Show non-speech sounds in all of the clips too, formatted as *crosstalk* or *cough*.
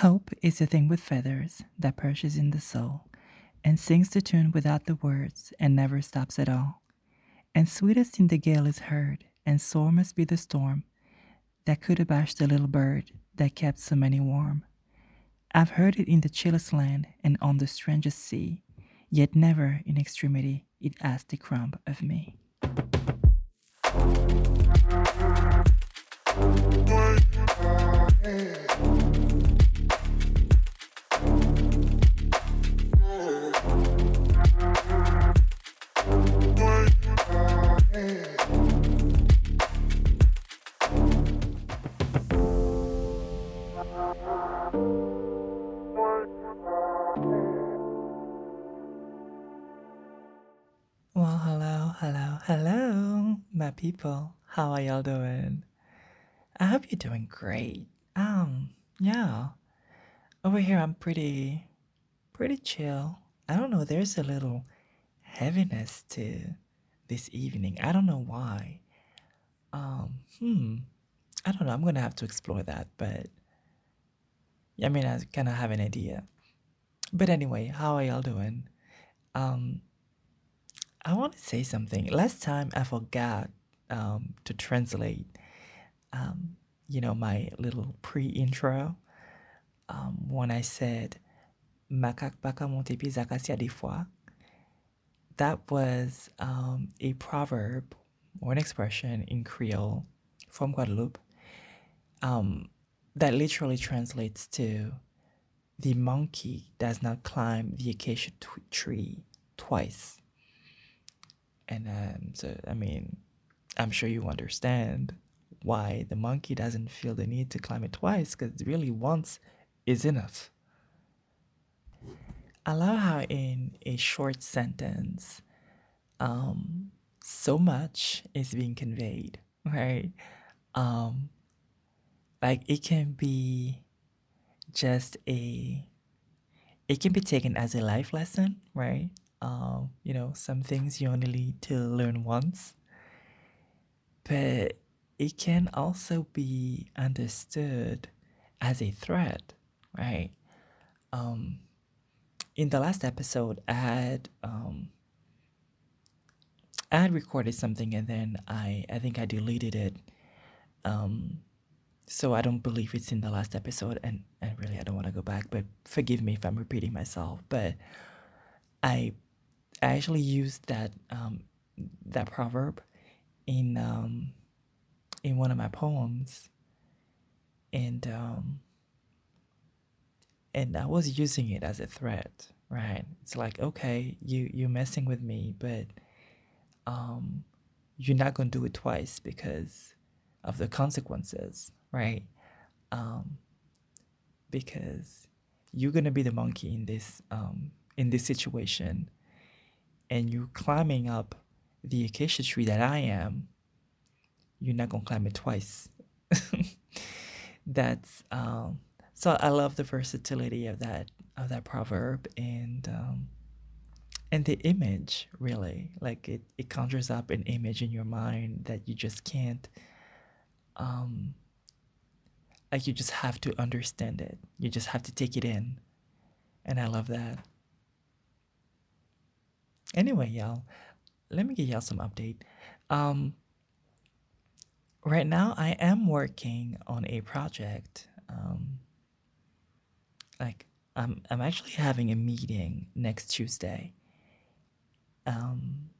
Hope is a thing with feathers that perches in the soul and sings the tune without the words and never stops at all. And sweetest in the gale is heard, and sore must be the storm that could abash the little bird that kept so many warm. I've heard it in the chillest land and on the strangest sea, yet never in extremity it asked a crumb of me. People. How are y'all doing? I hope you're doing great. Um, yeah. Over here I'm pretty pretty chill. I don't know, there's a little heaviness to this evening. I don't know why. Um, hmm. I don't know. I'm gonna have to explore that, but I mean I kinda have an idea. But anyway, how are y'all doing? Um, I want to say something. Last time I forgot um, to translate, um, you know, my little pre-intro um, when I said. That was um, a proverb or an expression in Creole from Guadeloupe um, that literally translates to "the monkey does not climb the acacia t- tree twice." And um, so, I mean, I'm sure you understand why the monkey doesn't feel the need to climb it twice because really once is enough. I love how in a short sentence, um, so much is being conveyed, right? Um, like it can be just a, it can be taken as a life lesson, right? Um, you know, some things you only need to learn once, but it can also be understood as a threat, right? Um, in the last episode, I had um, I had recorded something and then I I think I deleted it. Um, so I don't believe it's in the last episode, and and really I don't want to go back. But forgive me if I'm repeating myself. But I I actually used that um, that proverb in um, in one of my poems, and um, and I was using it as a threat, right? It's like okay, you you're messing with me, but um, you're not gonna do it twice because of the consequences, right? Um, because you're gonna be the monkey in this um, in this situation and you're climbing up the acacia tree that I am, you're not gonna climb it twice. *laughs* That's um, so I love the versatility of that of that proverb and um, and the image really. Like it, it conjures up an image in your mind that you just can't um, like you just have to understand it. You just have to take it in. And I love that. Anyway, y'all, let me give y'all some update. Um, right now, I am working on a project. Um, like, I'm I'm actually having a meeting next Tuesday. Um,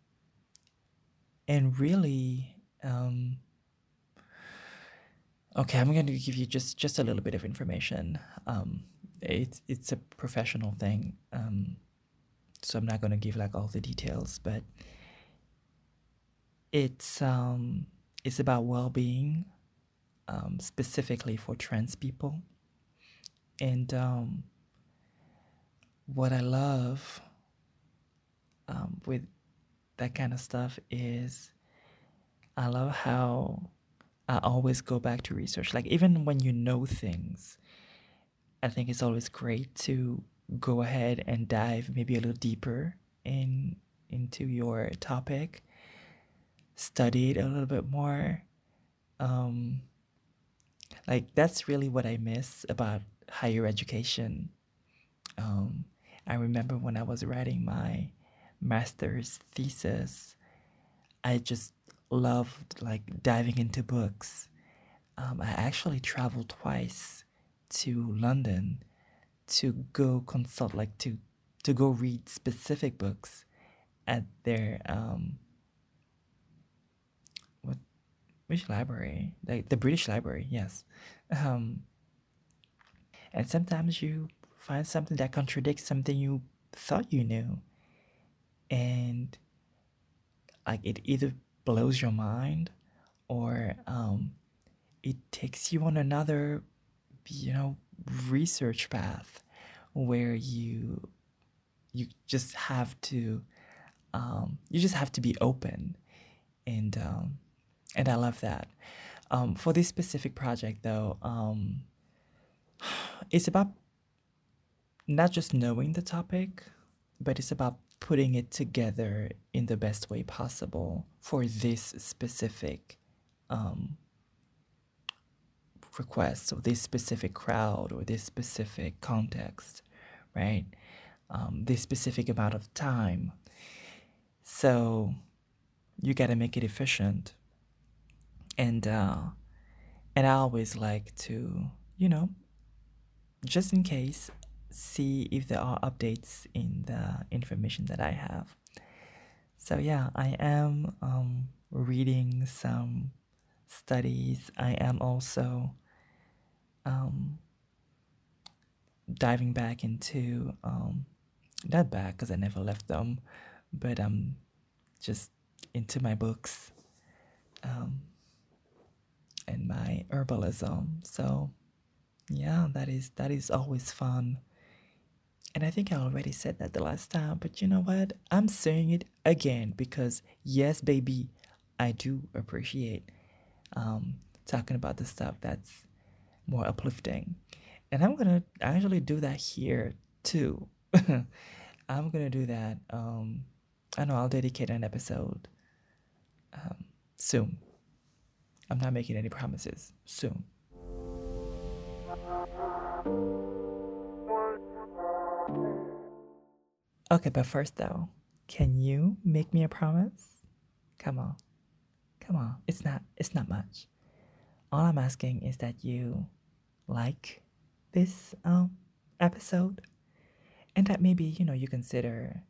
and really, um, okay, I'm going to give you just just a little bit of information. Um, it's it's a professional thing. Um, so I'm not going to give like all the details, but it's um, it's about well-being, um, specifically for trans people, and um, what I love um, with that kind of stuff is I love how I always go back to research. Like even when you know things, I think it's always great to go ahead and dive maybe a little deeper in into your topic study it a little bit more um like that's really what i miss about higher education. Um, I remember when I was writing my master's thesis, I just loved like diving into books. Um, I actually traveled twice to London to go consult, like to to go read specific books at their um, what which library? Like the British Library, yes. Um, and sometimes you find something that contradicts something you thought you knew, and like it either blows your mind or um, it takes you on another, you know, research path where you you just have to um, you just have to be open and um, and I love that. Um, for this specific project though, um, *sighs* it's about not just knowing the topic, but it's about putting it together in the best way possible for this specific um, request or this specific crowd or this specific context, right? Um, this specific amount of time. So you got to make it efficient. And uh, and I always like to, you know, just in case, see if there are updates in the information that I have. So yeah, I am um, reading some studies. I am also um, diving back into um, not back because I never left them, but um, just into my books um, and my herbalism. So yeah, that is that is always fun. And I think I already said that the last time, but you know what? I'm saying it again because yes, baby, I do appreciate um, talking about the stuff that's more uplifting. And I'm gonna actually do that here too. *laughs* I'm gonna do that. Um, I know I'll dedicate an episode um, soon. I'm not making any promises. Soon. Okay, but first though, can you make me a promise? Come on. Come on. It's not it's not much. All I'm asking is that you like this um episode and that maybe, you know, you consider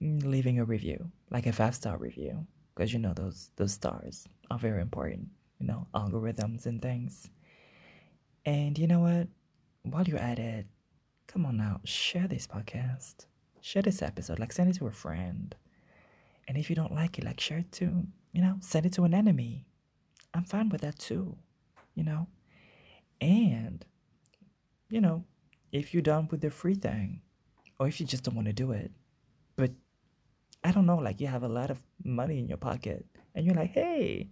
leaving a review, like a five-star review, because you know those those stars are very important, you know, algorithms and things. And you know what? While you're at it, come on now, share this podcast. Share this episode. Like send it to a friend. And if you don't like it, like share it to, you know, send it to an enemy. I'm fine with that too. You know? And, you know, if you're done with the free thing, or if you just don't want to do it, but I don't know, like you have a lot of money in your pocket and you're like, hey,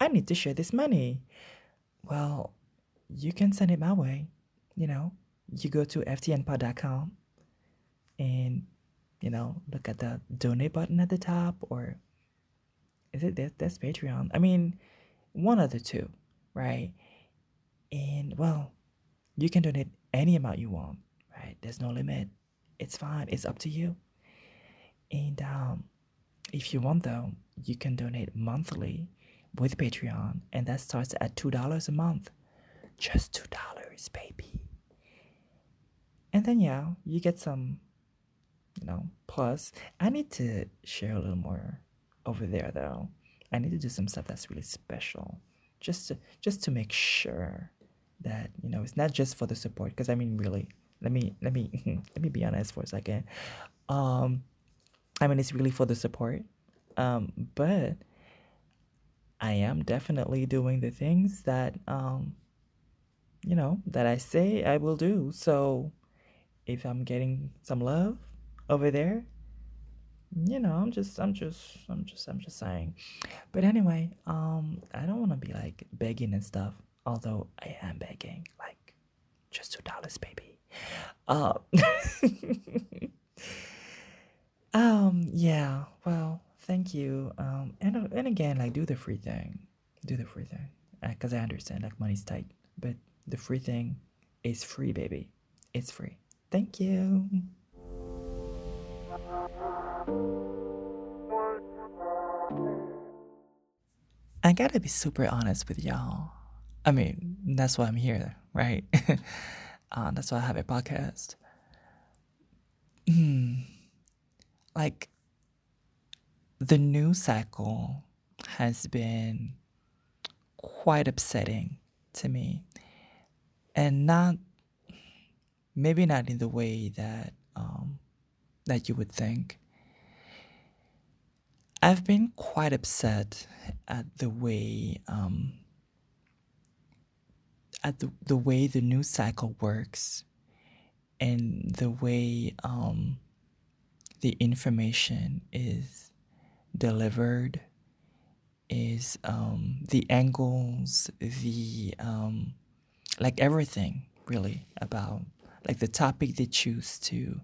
I need to share this money. Well, you can send it my way. You know, you go to ftnpod.com and, you know, look at the donate button at the top or is it that that's Patreon? I mean, one of the two, right? And well, you can donate any amount you want, right? There's no limit. It's fine. It's up to you. And um, if you want though, you can donate monthly with Patreon, and that starts at two dollars a month. Just two dollars, baby. And then yeah, you get some, you know, plus. I need to share a little more over there though. I need to do some stuff that's really special, just to just to make sure that you know it's not just for the support. Because I mean, really, let me let me *laughs* let me be honest for a second. Um, I mean, it's really for the support. Um, but I am definitely doing the things that um, you know, that I say I will do. So if I'm getting some love over there, you know, I'm just I'm just I'm just I'm just saying. But anyway, um I don't want to be like begging and stuff, although I am begging like just $2 baby. Um *laughs* Um yeah, well, thank you. Um and and again like do the free thing. Do the free thing. Uh, Cuz I understand like money's tight, but the free thing is free, baby. It's free. Thank you. I gotta be super honest with y'all. I mean, that's why I'm here, right? *laughs* uh, that's why I have a podcast. Like, the news cycle has been quite upsetting to me. And not, maybe not in the way that, um, that you would think. I've been quite upset at the way um, at the, the way the news cycle works and the way um, the information is delivered is um, the angles the um, like everything really about like the topic they choose to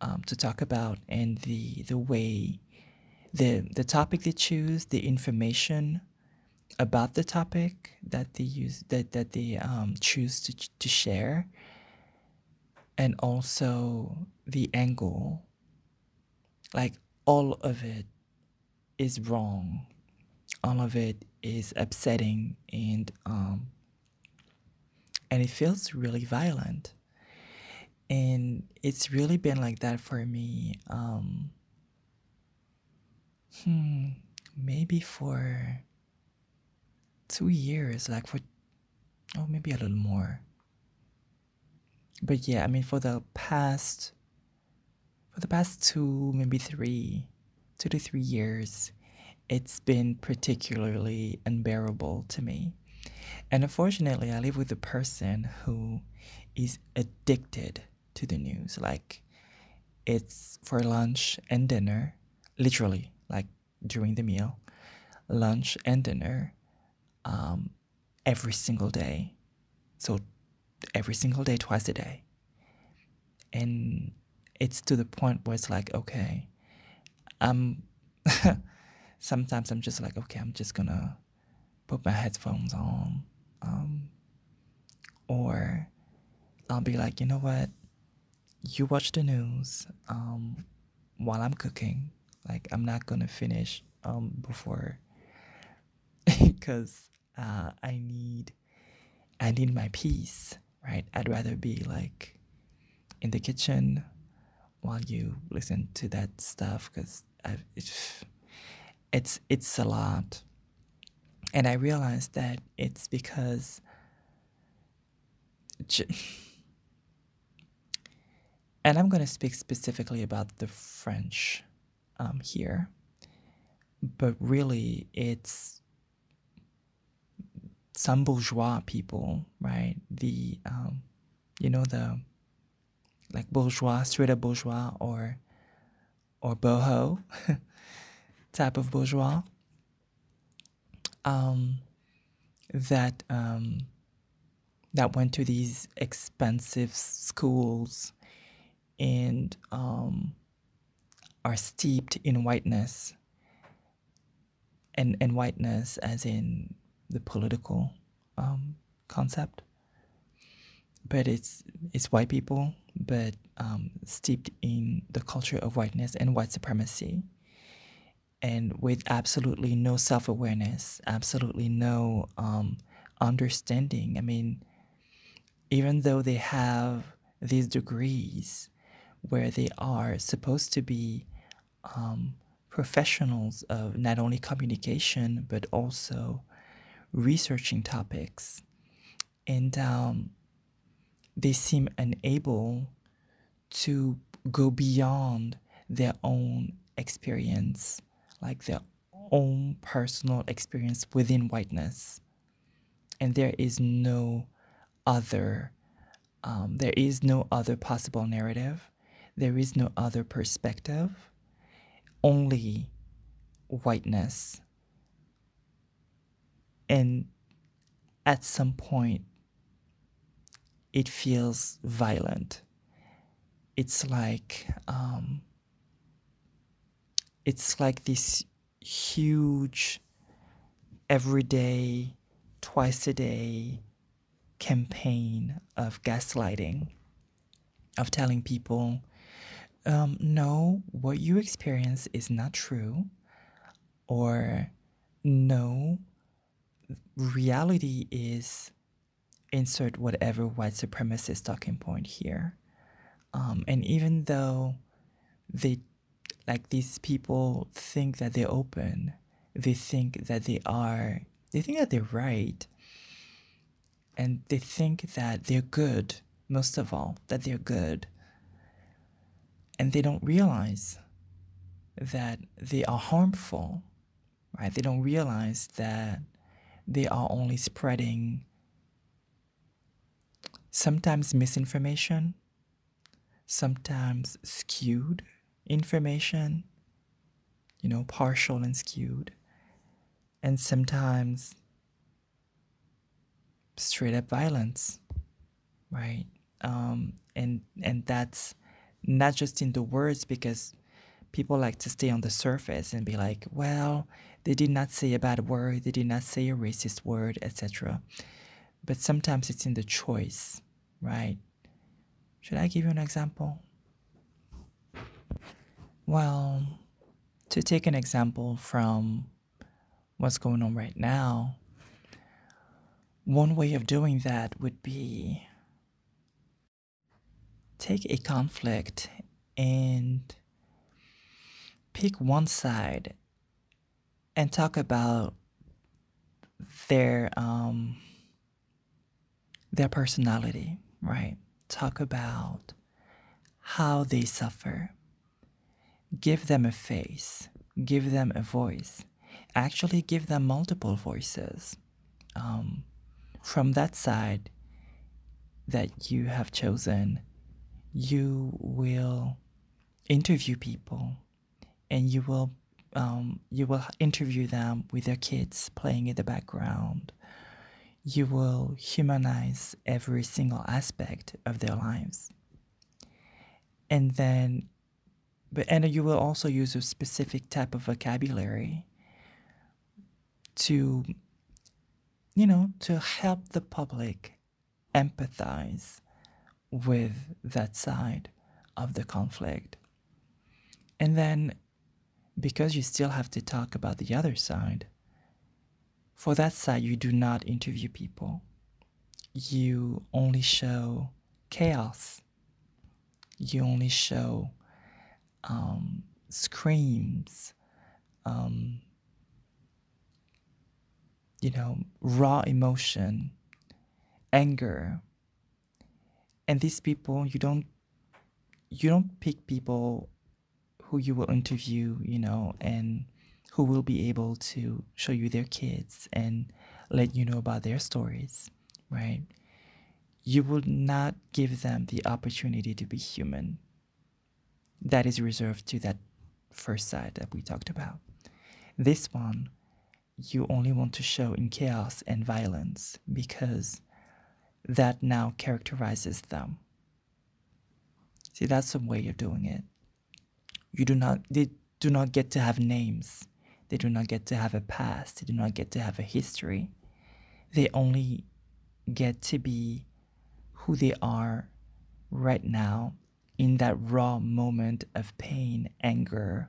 um, to talk about and the the way the the topic they choose, the information about the topic that they use that that they um, choose to to share, and also the angle. Like all of it is wrong. All of it is upsetting and um, and it feels really violent. And it's really been like that for me. Um, Hmm, maybe for two years, like for, oh, maybe a little more. But yeah, I mean, for the past, for the past two, maybe three, two to three years, it's been particularly unbearable to me. And unfortunately, I live with a person who is addicted to the news. Like, it's for lunch and dinner, literally like during the meal, lunch and dinner, um, every single day. So every single day, twice a day. And it's to the point where it's like, okay, I'm *laughs* sometimes I'm just like, okay, I'm just gonna put my headphones on. Um, or I'll be like, you know what? You watch the news um, while I'm cooking like I'm not gonna finish um before *laughs* because uh, I need I need my peace, right? I'd rather be like in the kitchen while you listen to that stuff because it's it's it's a lot, and I realized that it's because. and I'm going to speak specifically about the French um, here, but really it's some bourgeois people, right? The um, you know the like bourgeois, straight up bourgeois, or or boho *laughs* type of bourgeois. Um, that um, that went to these expensive schools and um, are steeped in whiteness and, and whiteness as in the political um, concept but it's it's white people but um, steeped in the culture of whiteness and white supremacy and with absolutely no self-awareness absolutely no um, understanding i mean even though they have these degrees where they are supposed to be um, professionals of not only communication but also researching topics. And um, they seem unable to go beyond their own experience, like their own personal experience within whiteness. And there is no other, um, there is no other possible narrative. There is no other perspective only whiteness. And at some point, it feels violent. It's like, um, it's like this huge, everyday, twice a day campaign of gaslighting, of telling people, um, no, what you experience is not true, or no, reality is insert whatever white supremacist talking point here. Um, and even though they, like these people think that they're open, they think that they are, they think that they're right, and they think that they're good, most of all, that they're good. And they don't realize that they are harmful, right? They don't realize that they are only spreading sometimes misinformation, sometimes skewed information, you know, partial and skewed, and sometimes straight up violence, right? Um, and and that's not just in the words because people like to stay on the surface and be like, well, they did not say a bad word, they did not say a racist word, etc. But sometimes it's in the choice, right? Should I give you an example? Well, to take an example from what's going on right now, one way of doing that would be take a conflict and pick one side and talk about their um, their personality, right? Talk about how they suffer. Give them a face. Give them a voice. Actually, give them multiple voices. Um, from that side that you have chosen, you will interview people and you will um, you will interview them with their kids playing in the background. You will humanize every single aspect of their lives. And then, but and you will also use a specific type of vocabulary to you know, to help the public empathize with that side of the conflict. And then, because you still have to talk about the other side, for that side, you do not interview people. You only show chaos. You only show um, screams, um, you know, raw emotion, anger. And these people, you don't you don't pick people who you will interview, you know, and who will be able to show you their kids and let you know about their stories, right? You will not give them the opportunity to be human. That is reserved to that first side that we talked about. This one, you only want to show in chaos and violence because that now characterizes them. See, that's a way of doing it. You do not, they do not get to have names. They do not get to have a past. They do not get to have a history. They only get to be who they are right now in that raw moment of pain, anger,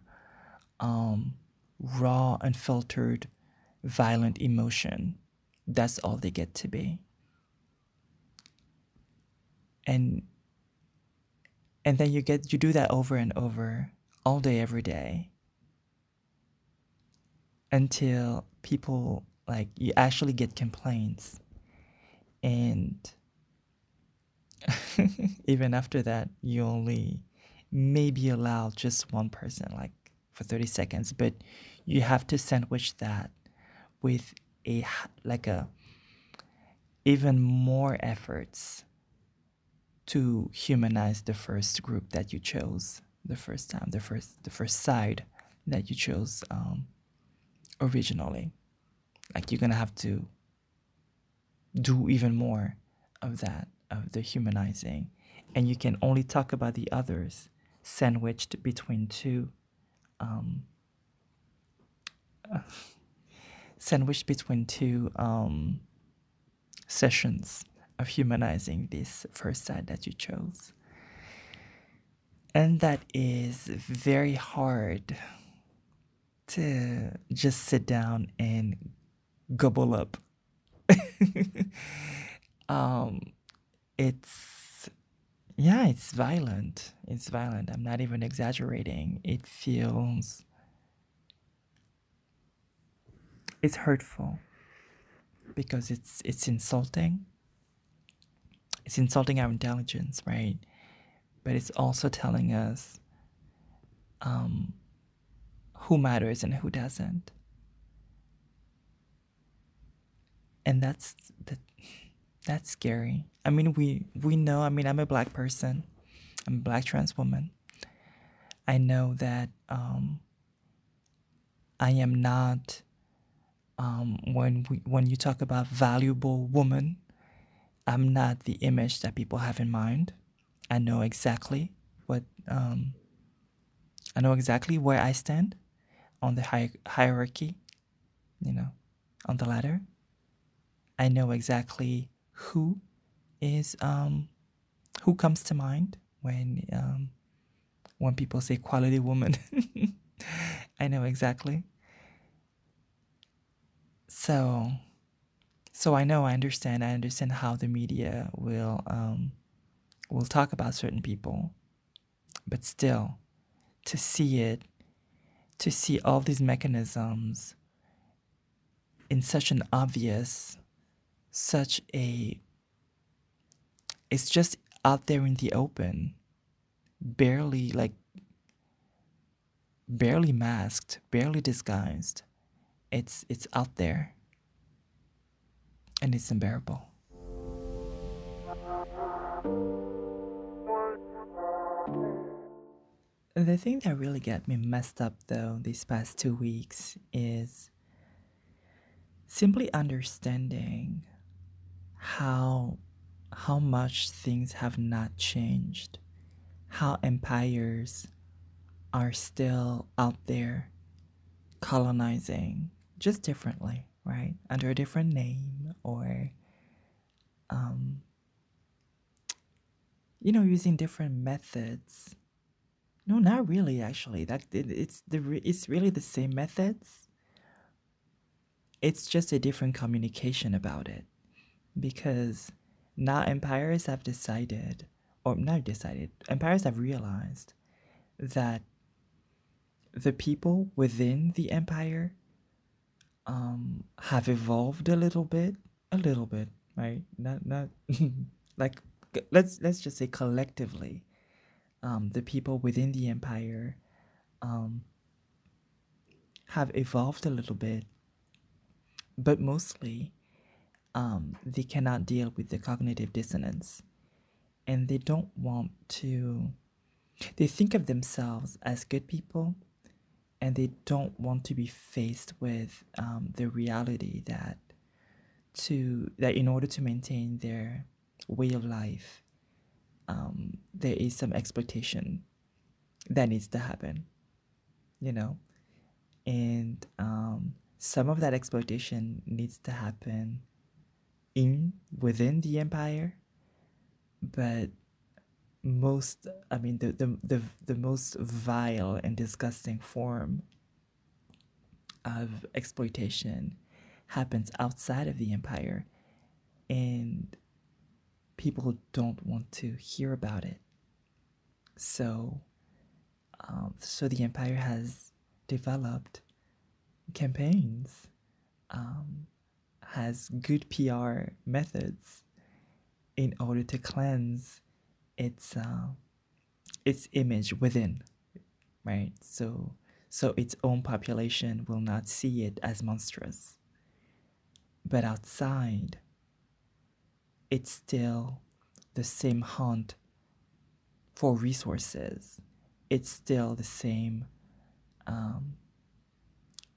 um, raw, unfiltered violent emotion. That's all they get to be. And and then you get you do that over and over all day every day until people like you actually get complaints. And *laughs* even after that you only maybe allow just one person like for 30 seconds. But you have to sandwich that with a like a even more efforts to humanize the first group that you chose the first time the first the first side that you chose um, originally like you're gonna have to do even more of that of the humanizing and you can only talk about the others sandwiched between two um, *laughs* sandwiched between two um, sessions of humanizing this first side that you chose. And that is very hard to just sit down and gobble up. *laughs* um, it's, yeah, it's violent. It's violent. I'm not even exaggerating. It feels, it's hurtful because it's it's insulting. It's insulting our intelligence, right? But it's also telling us um, who matters and who doesn't. And that's that that's scary. I mean we we know, I mean I'm a black person. I'm a black trans woman. I know that um, I am not um, when we when you talk about valuable woman, I'm not the image that people have in mind. I know exactly what um, I know exactly where I stand on the hi- hierarchy, you know, on the ladder. I know exactly who is um, who comes to mind when um, when people say quality woman. *laughs* I know exactly. So, so I know, I understand, I understand how the media will um, will talk about certain people, but still, to see it, to see all these mechanisms in such an obvious, such a, it's just out there in the open, barely like, barely masked, barely disguised. It's it's out there, and it's unbearable. The thing that really got me messed up though these past two weeks is simply understanding how how much things have not changed, how empires are still out there colonizing just differently, right? Under a different name or um you know using different methods no, not really. Actually, that it, it's the it's really the same methods. It's just a different communication about it, because now empires have decided, or not decided, empires have realized that the people within the empire um, have evolved a little bit, a little bit, right? Not not *laughs* like let's let's just say collectively um, the people within the empire um, have evolved a little bit, but mostly um, they cannot deal with the cognitive dissonance. And they don't want to, they think of themselves as good people and they don't want to be faced with um, the reality that to that in order to maintain their way of life um, there is some exploitation that needs to happen, you know, and um, some of that exploitation needs to happen in within the empire, but most i mean the, the the the most vile and disgusting form of exploitation happens outside of the empire. And people don't want to hear about it. So, um, so the empire has developed campaigns, um, has good PR methods in order to cleanse its uh, its image within, right? So, so its own population will not see it as monstrous, but outside it's still the same hunt for resources. It's still the same um,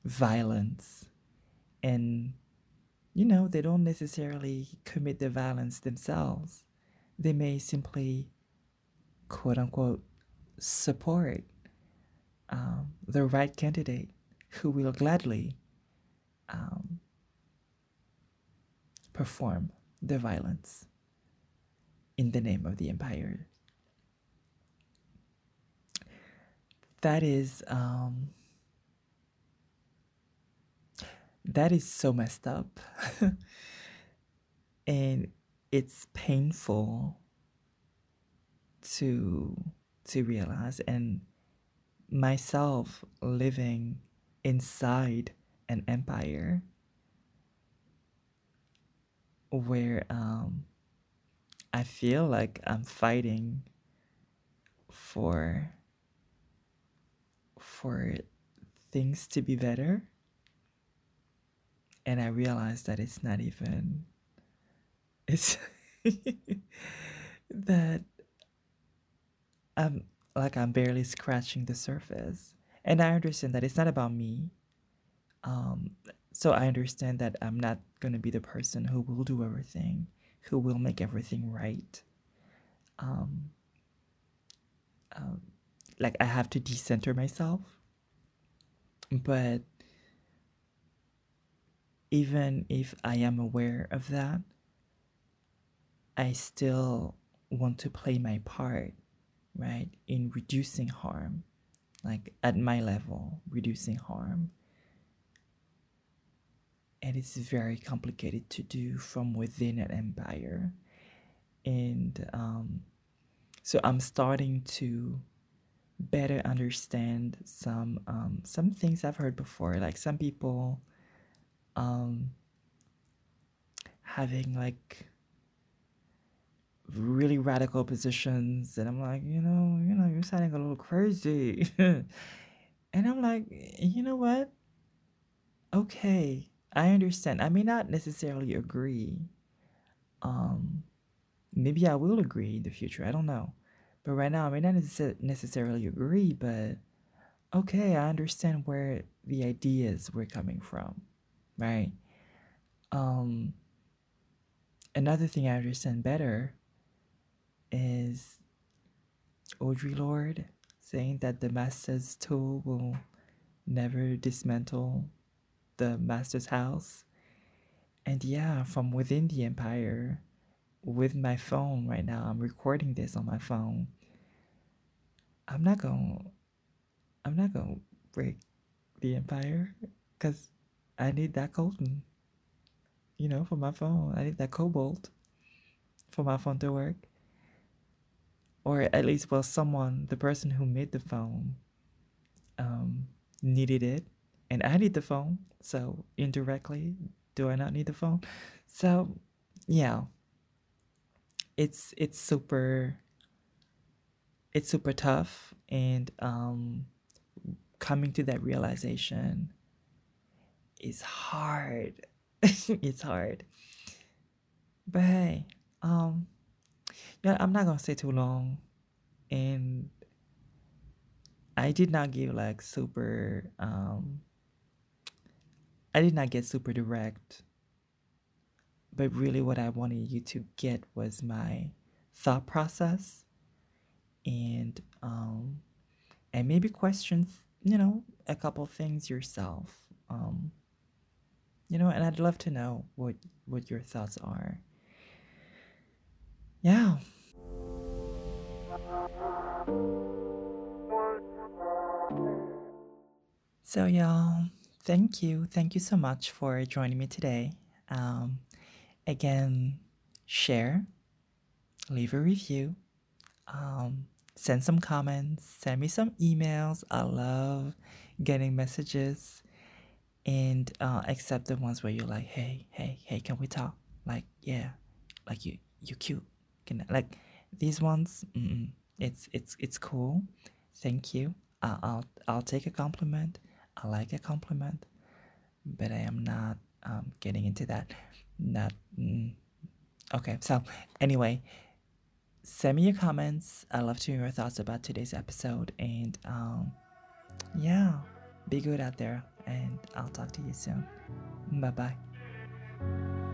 violence. And, you know, they don't necessarily commit the violence themselves. They may simply, quote unquote, support um, the right candidate who will gladly um, perform the violence in the name of the empire. That is um, that is so messed up. *laughs* and it's painful to to realize and myself living inside an empire where um, I feel like I'm fighting for for things to be better and I realize that it's not even it's *laughs* that I'm like I'm barely scratching the surface. And I understand that it's not about me. Um, so I understand that I'm not going to be the person who will do everything, who will make everything right. Um, um, like I have to decenter myself. But even if I am aware of that, I still want to play my part, right, in reducing harm, like at my level, reducing harm. And it's very complicated to do from within an empire. And um, so I'm starting to better understand some um, some things I've heard before. Like some people um, having like really radical positions and I'm like, you know, you know, you're sounding a little crazy. *laughs* and I'm like, you know what? Okay, I understand. I may not necessarily agree. Um maybe I will agree in the future. I don't know. But right now I may not necessarily agree, but okay, I understand where the ideas were coming from. Right? Um another thing I understand better is Audre Lorde saying that the master's tool will never dismantle the master's house. And yeah, from within the empire, with my phone right now, I'm recording this on my phone. I'm not going I'm not going to break the empire cuz I need that coltan. You know, for my phone. I need that cobalt for my phone to work or at least well someone the person who made the phone um, needed it and i need the phone. So indirectly do i not need the phone? So yeah. It's it's super it's super tough and um, coming to that realization is hard. *laughs* It's hard. But hey um yeah, I'm not gonna say too long, and I did not give like super. Um, I did not get super direct, but really, what I wanted you to get was my thought process, and um, and maybe question, you know, a couple things yourself. Um, you know, and I'd love to know what what your thoughts are yeah. So, y'all, thank you. Thank you so much for joining me today. Um, again, share, leave a review, um, send some comments, send me some emails. I love getting messages and uh, accept the ones where you're like, hey, hey, hey, can we talk? Like, yeah, like you, you cute can like these ones mm, it's it's it's cool thank you I'll, I'll i'll take a compliment i like a compliment but i am not um, getting into that. Not mm. okay so anyway send me your comments. I love to hear your thoughts about today's episode and um yeah be good out there and i'll talk to you soon. Bye bye